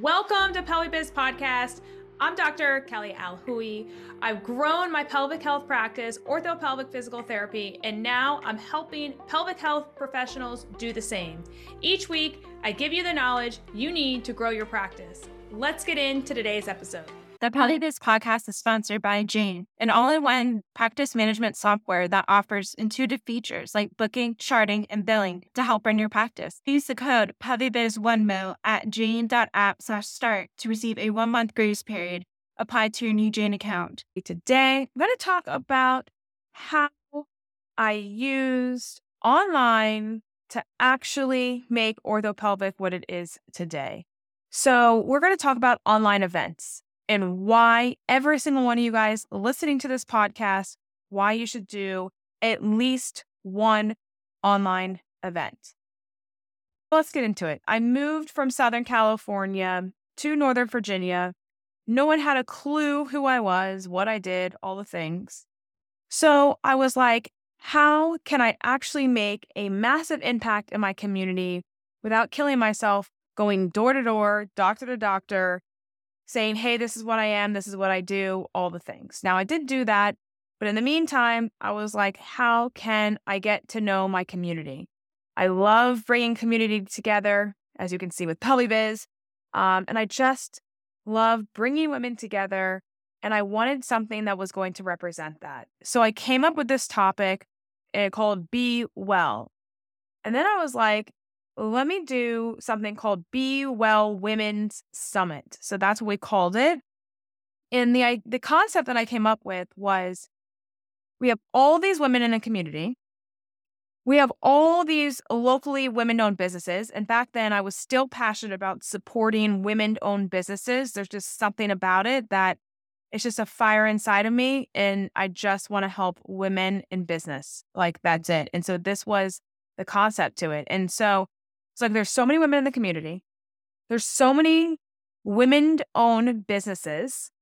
Welcome to PelviBiz Podcast. I'm Dr. Kelly Alhooie. I've grown my pelvic health practice, orthopelvic physical therapy, and now I'm helping pelvic health professionals do the same. Each week, I give you the knowledge you need to grow your practice. Let's get into today's episode. The PelviBiz podcast is sponsored by Jane, an all in one practice management software that offers intuitive features like booking, charting, and billing to help run your practice. Use the code PelviBiz1mo at jane.app slash start to receive a one month grace period applied to your new Jane account. Today, I'm going to talk about how I used online to actually make orthopelvic what it is today. So, we're going to talk about online events and why every single one of you guys listening to this podcast, why you should do at least one online event. Let's get into it. I moved from Southern California to Northern Virginia. No one had a clue who I was, what I did, all the things. So I was like, how can I actually make a massive impact in my community without killing myself going door to door, doctor to doctor, saying, hey, this is what I am, this is what I do, all the things. Now, I did do that, but in the meantime, I was like, how can I get to know my community? I love bringing community together, as you can see with PelviBiz. Um, and I just love bringing women together. And I wanted something that was going to represent that. So I came up with this topic uh, called Be Well. And then I was like, let me do something called Be Well Women's Summit. So that's what we called it. And the the concept that I came up with was we have all these women in a community. We have all these locally women owned businesses. And back then, I was still passionate about supporting women owned businesses. There's just something about it that it's just a fire inside of me. And I just want to help women in business. Like that's it. And so this was the concept to it. And so it's like there's so many women in the community. There's so many women owned businesses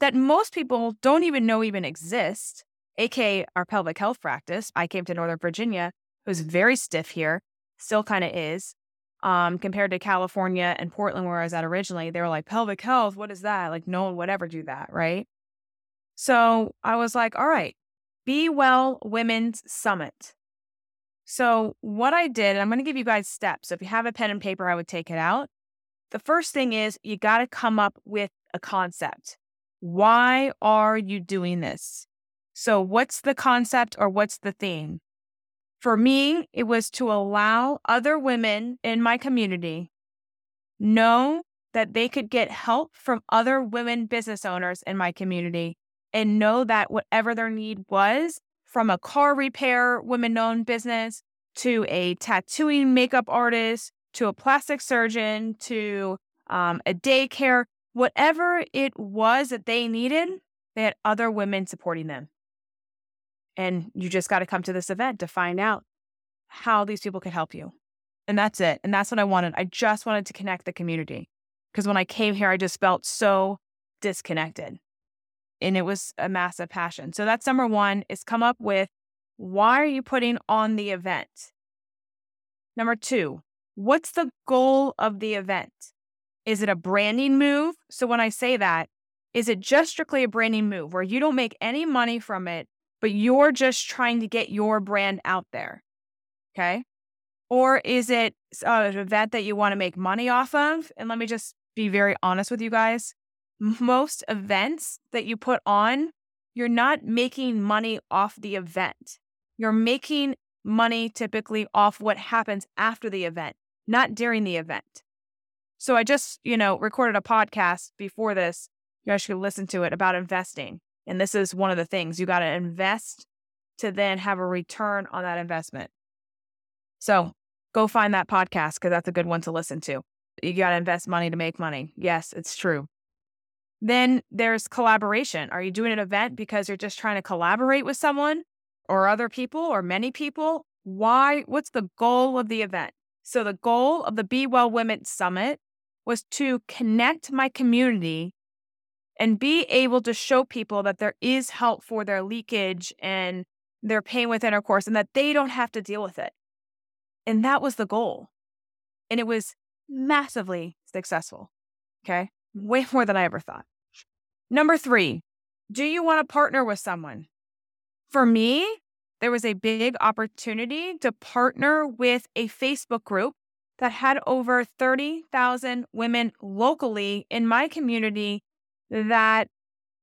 that most people don't even know even exist, aka our pelvic health practice. I came to Northern Virginia. It was very stiff here, still kind of is. Um, compared to California and Portland, where I was at originally, they were like, pelvic health, what is that? Like, no one would ever do that, right? So I was like, all right, Be Well Women's Summit. So, what I did, I'm going to give you guys steps. So, if you have a pen and paper, I would take it out. The first thing is you got to come up with a concept. Why are you doing this? So, what's the concept or what's the theme? For me, it was to allow other women in my community know that they could get help from other women business owners in my community and know that whatever their need was, from a car repair women owned business to a tattooing makeup artist to a plastic surgeon to um, a daycare, whatever it was that they needed, they had other women supporting them. And you just got to come to this event to find out how these people could help you. And that's it. And that's what I wanted. I just wanted to connect the community because when I came here, I just felt so disconnected and it was a massive passion. So that's number one is come up with why are you putting on the event? Number two, what's the goal of the event? Is it a branding move? So when I say that, is it just strictly a branding move where you don't make any money from it, but you're just trying to get your brand out there? Okay. Or is it uh, an event that you want to make money off of? And let me just be very honest with you guys most events that you put on, you're not making money off the event. You're making money typically off what happens after the event, not during the event. So I just, you know, recorded a podcast before this. You guys should listen to it about investing. And this is one of the things you got to invest to then have a return on that investment. So go find that podcast because that's a good one to listen to. You got to invest money to make money. Yes, it's true. Then there's collaboration. Are you doing an event because you're just trying to collaborate with someone or other people or many people? Why? What's the goal of the event? So, the goal of the Be Well Women Summit was to connect my community and be able to show people that there is help for their leakage and their pain with intercourse and that they don't have to deal with it. And that was the goal. And it was massively successful. Okay. Way more than I ever thought. Number three, do you want to partner with someone? For me, there was a big opportunity to partner with a Facebook group that had over 30,000 women locally in my community that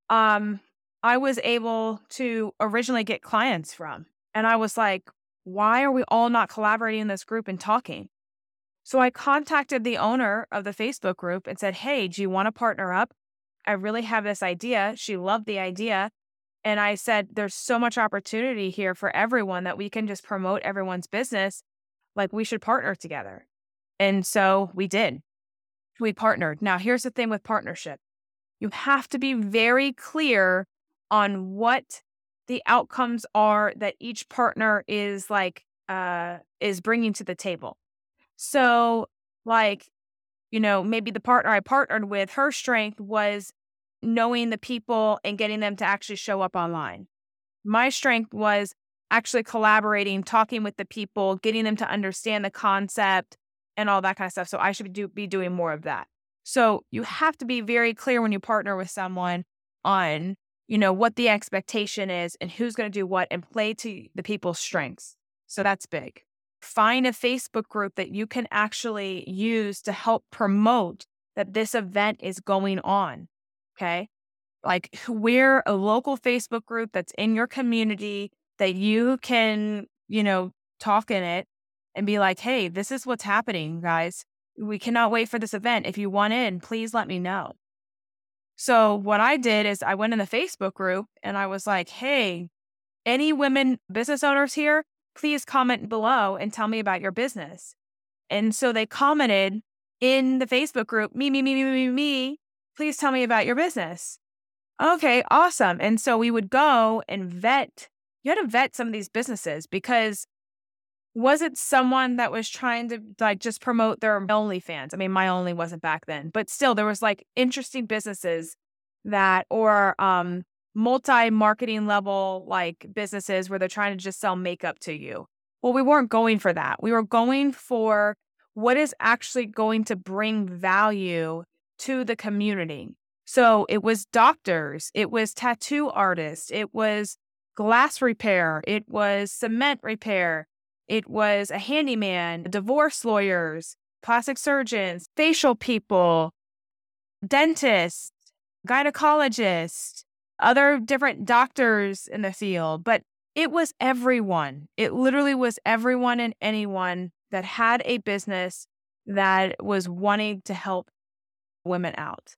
um, I was able to originally get clients from. And I was like, why are we all not collaborating in this group and talking? So I contacted the owner of the Facebook group and said, Hey, do you want to partner up? I really have this idea. She loved the idea. And I said, There's so much opportunity here for everyone that we can just promote everyone's business. Like we should partner together. And so we did. We partnered. Now, here's the thing with partnership you have to be very clear on what the outcomes are that each partner is like uh is bringing to the table so, like, you know, maybe the partner I partnered with, her strength was knowing the people and getting them to actually show up online. My strength was actually collaborating, talking with the people, getting them to understand the concept and all that kind of stuff. So I should do, be doing more of that. So you have to be very clear when you partner with someone on, you know, what the expectation is and who's going to do what and play to the people's strengths. So that's big find a Facebook group that you can actually use to help promote that this event is going on. Okay. Like we're a local Facebook group that's in your community that you can, you know, talk in it and be like, hey, this is what's happening, guys. We cannot wait for this event. If you want in, please let me know. So, what I did is I went in the Facebook group and I was like, hey, any women business owners here, please comment below and tell me about your business. And so they commented in the Facebook group, me, me, me, me, me, me, please tell me about your business. Okay, awesome. And so we would go and vet, you had to vet some of these businesses because was it someone that was trying to like just promote their OnlyFans? I mean, my only wasn't back then, but still there was like interesting businesses that or um multi marketing level like businesses where they're trying to just sell makeup to you. Well, we weren't going for that. We were going for what is actually going to bring value to the community. So it was doctors, it was tattoo artists, it was glass repair, it was cement repair, it was a handyman, divorce lawyers, plastic surgeons, facial people, dentists, gynecologists, other different doctors in the field, but it was everyone. It literally was everyone and anyone that had a business that was wanting to help women out.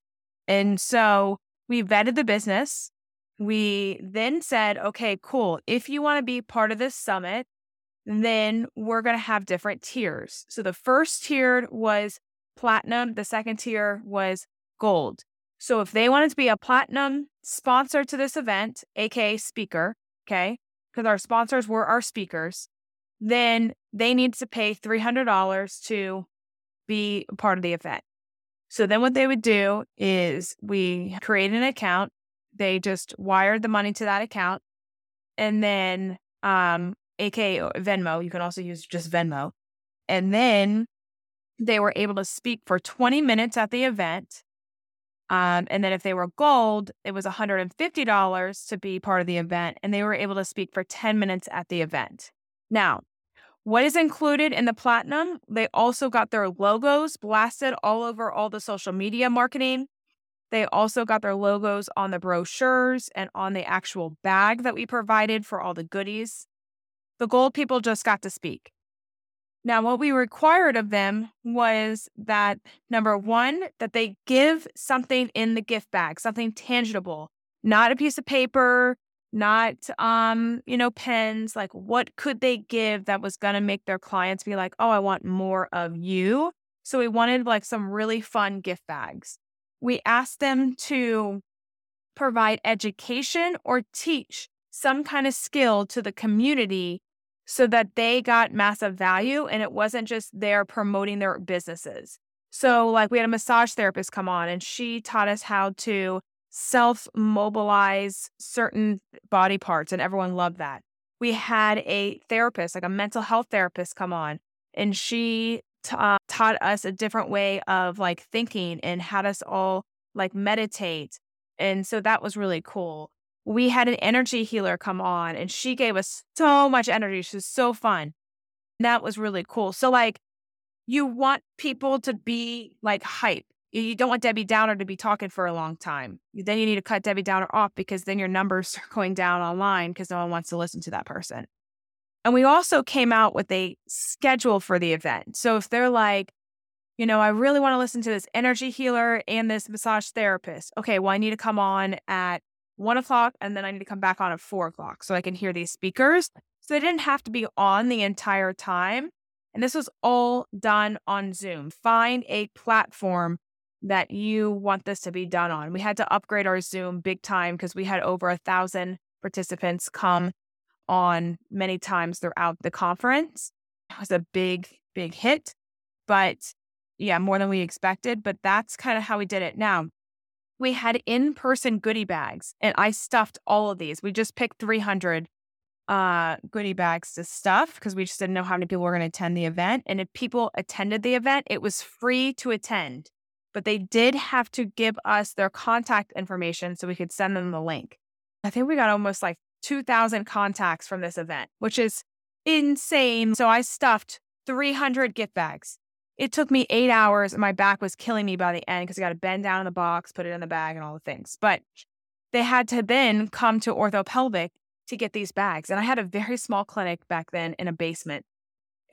And so we vetted the business. We then said, okay, cool. If you want to be part of this summit, then we're going to have different tiers. So the first tier was platinum, the second tier was gold. So if they wanted to be a platinum sponsor to this event, aka speaker, okay, because our sponsors were our speakers, then they need to pay $300 to be part of the event. So then what they would do is we create an account. They just wired the money to that account. And then, um, aka Venmo, you can also use just Venmo. And then they were able to speak for 20 minutes at the event um, and then if they were gold, it was $150 to be part of the event, and they were able to speak for 10 minutes at the event. Now, what is included in the platinum? They also got their logos blasted all over all the social media marketing. They also got their logos on the brochures and on the actual bag that we provided for all the goodies. The gold people just got to speak. Now, what we required of them was that number one, that they give something in the gift bag, something tangible, not a piece of paper, not um, you know, pens. Like what could they give that was gonna make their clients be like, oh, I want more of you. So we wanted like some really fun gift bags. We asked them to provide education or teach some kind of skill to the community so that they got massive value and it wasn't just there promoting their businesses. So, like, we had a massage therapist come on and she taught us how to self mobilize certain body parts, and everyone loved that. We had a therapist, like a mental health therapist, come on and she uh, taught us a different way of like thinking and had us all like meditate. And so that was really cool. We had an energy healer come on and she gave us so much energy. She was so fun. That was really cool. So, like, you want people to be like hype. You don't want Debbie Downer to be talking for a long time. Then you need to cut Debbie Downer off because then your numbers are going down online because no one wants to listen to that person. And we also came out with a schedule for the event. So if they're like, you know, I really want to listen to this energy healer and this massage therapist. Okay, well, I need to come on at one o'clock and then I need to come back on at four o'clock so I can hear these speakers. So they didn't have to be on the entire time. And this was all done on Zoom. Find a platform that you want this to be done on. We had to upgrade our Zoom big time because we had over a thousand participants come on many times throughout the conference. It was a big, big hit, but yeah, more than we expected. But that's kind of how we did it. Now, we had in person goodie bags, and I stuffed all of these. We just picked 300 uh, goodie bags to stuff because we just didn't know how many people were going to attend the event. And if people attended the event, it was free to attend, but they did have to give us their contact information so we could send them the link. I think we got almost like 2,000 contacts from this event, which is insane. So I stuffed 300 gift bags. It took me eight hours and my back was killing me by the end because I got to bend down in the box, put it in the bag, and all the things. But they had to then come to orthopelvic to get these bags. And I had a very small clinic back then in a basement.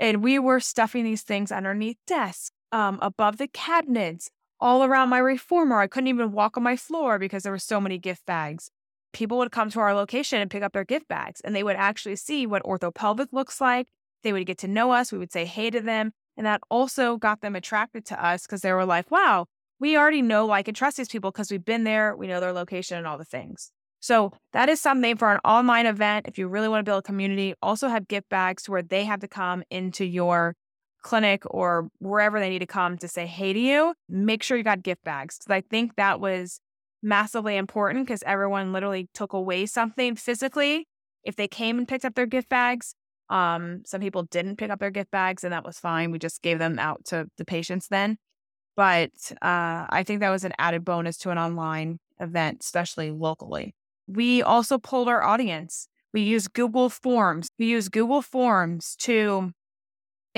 And we were stuffing these things underneath desks, um, above the cabinets, all around my reformer. I couldn't even walk on my floor because there were so many gift bags people would come to our location and pick up their gift bags and they would actually see what orthopelvic looks like. They would get to know us. We would say hey to them. And that also got them attracted to us because they were like, wow, we already know, like, and trust these people because we've been there. We know their location and all the things. So that is something for an online event. If you really want to build a community, also have gift bags where they have to come into your clinic or wherever they need to come to say hey to you. Make sure you got gift bags. Because I think that was massively important because everyone literally took away something physically if they came and picked up their gift bags. Um, some people didn't pick up their gift bags, and that was fine. We just gave them out to the patients then. But uh, I think that was an added bonus to an online event, especially locally. We also pulled our audience. We use Google Forms. We use Google Forms to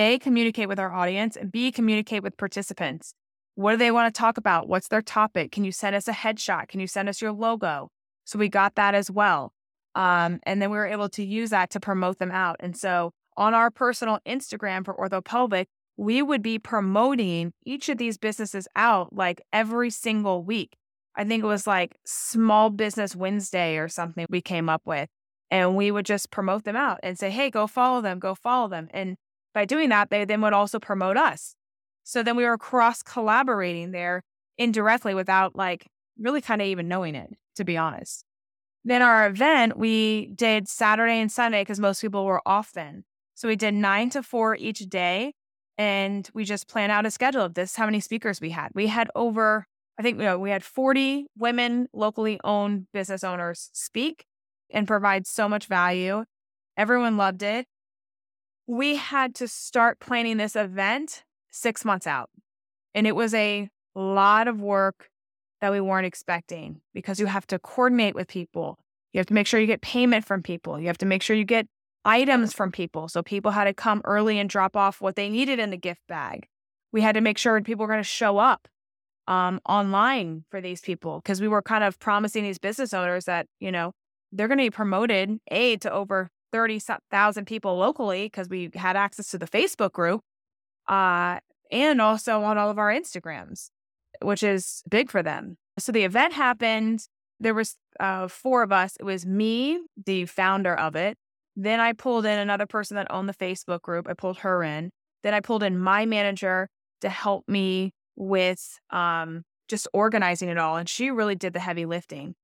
A, communicate with our audience, and B, communicate with participants. What do they want to talk about? What's their topic? Can you send us a headshot? Can you send us your logo? So we got that as well. Um, and then we were able to use that to promote them out. And so on our personal Instagram for orthopelvic, we would be promoting each of these businesses out like every single week. I think it was like Small Business Wednesday or something we came up with. And we would just promote them out and say, hey, go follow them, go follow them. And by doing that, they then would also promote us. So then we were cross collaborating there indirectly without like really kind of even knowing it, to be honest. Then our event, we did Saturday and Sunday because most people were off then. So we did nine to four each day. And we just planned out a schedule of this, how many speakers we had. We had over, I think, you know, we had 40 women locally owned business owners speak and provide so much value. Everyone loved it. We had to start planning this event six months out. And it was a lot of work that we weren't expecting because you have to coordinate with people. You have to make sure you get payment from people. You have to make sure you get items from people. So people had to come early and drop off what they needed in the gift bag. We had to make sure people were going to show up um, online for these people because we were kind of promising these business owners that, you know, they're going to be promoted, A, to over 30,000 people locally because we had access to the Facebook group uh, and also on all of our Instagrams, which is big for them. So the event happened. There was uh, four of us. It was me, the founder of it. Then I pulled in another person that owned the Facebook group. I pulled her in. Then I pulled in my manager to help me with um, just organizing it all. And she really did the heavy lifting.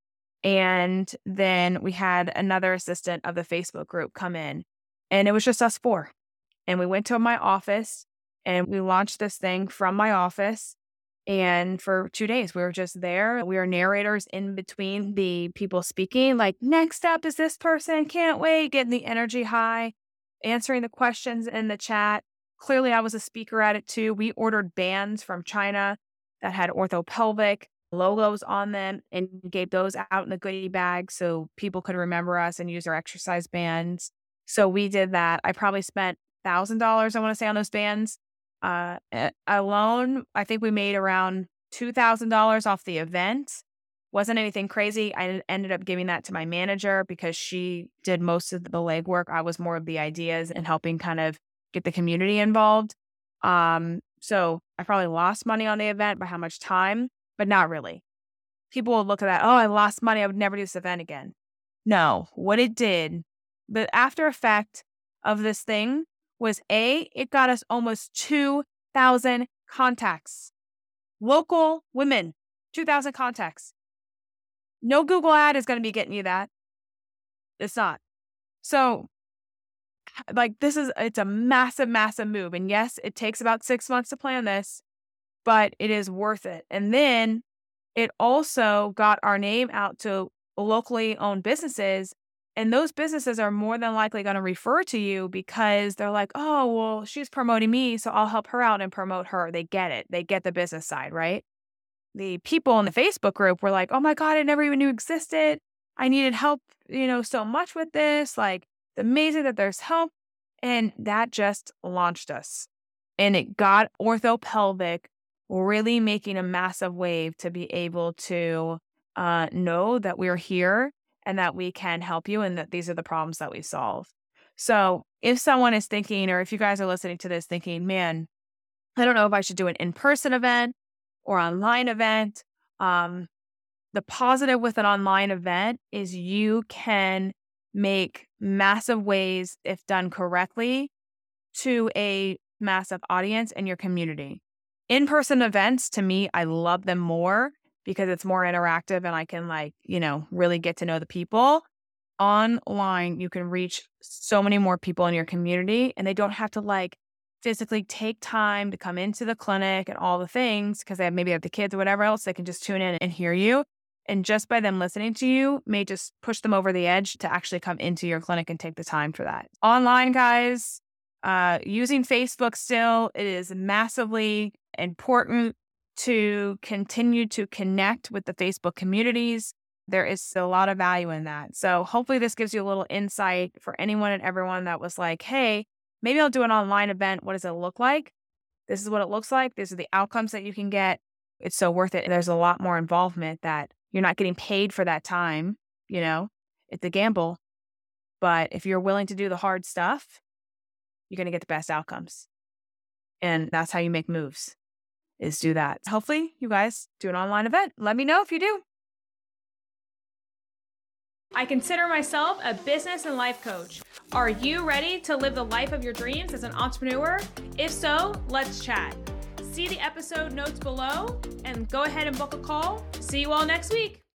And then we had another assistant of the Facebook group come in, and it was just us four. And we went to my office and we launched this thing from my office. And for two days, we were just there. We were narrators in between the people speaking, like, next up is this person, can't wait, getting the energy high, answering the questions in the chat. clearly I was a speaker at it too. We ordered bands from China that had orthopelvic logos on them and gave those out in the goodie bag so people could remember us and use our exercise bands. So we did that. I probably spent thousand dollars, I want to say, on those bands. Uh, alone, I think we made around two thousand dollars off the event. Wasn't anything crazy. I ended up giving that to my manager because she did most of the legwork. I was more of the ideas and helping kind of get the community involved. Um, so I probably lost money on the event by how much time, but not really. People will look at that, oh, I lost money. I would never do this event again. No, what it did, the after effect of this thing was A, it got us almost 2,000 contacts. Local women, 2,000 contacts. No Google ad is going to be getting you that. It's not. So, like, this is, it's a massive, massive move. And yes, it takes about six months to plan this, but it is worth it. And then it also got our name out to locally owned businesses and those businesses are more than likely going to refer to you because they're like, oh, well, she's promoting me, so I'll help her out and promote her. They get it. They get the business side, right? The people in the Facebook group were like, oh my God, I never even knew existed. I needed help, you know, so much with this. Like, amazing that there's help. And that just launched us. And it got orthopelvic really making a massive wave to be able to uh, know that we're here and that we can help you and that these are the problems that we solve. So, if someone is thinking, or if you guys are listening to this thinking, man, I don't know if I should do an in person event or online event. Um, the positive with an online event is you can make massive ways, if done correctly, to a massive audience in your community. In person events, to me, I love them more because it's more interactive and I can like, you know, really get to know the people. Online, you can reach so many more people in your community and they don't have to like physically take time to come into the clinic and all the things because they have maybe have the kids or whatever else. They can just tune in and hear you. And just by them listening to you may just push them over the edge to actually come into your clinic and take the time for that. Online, guys, uh, using Facebook still, it is massively important to continue to connect with the Facebook communities. There is a lot of value in that. So, hopefully, this gives you a little insight for anyone and everyone that was like, hey, maybe I'll do an online event. What does it look like? This is what it looks like. These are the outcomes that you can get. It's so worth it. And there's a lot more involvement that you're not getting paid for that time. You know, it's a gamble. But if you're willing to do the hard stuff, you're going to get the best outcomes. And that's how you make moves is do that. Hopefully, you guys do an online event. Let me know if you do. I consider myself a business and life coach. Are you ready to live the life of your dreams as an entrepreneur? If so, let's chat. See the episode notes below and go ahead and book a call. See you all next week.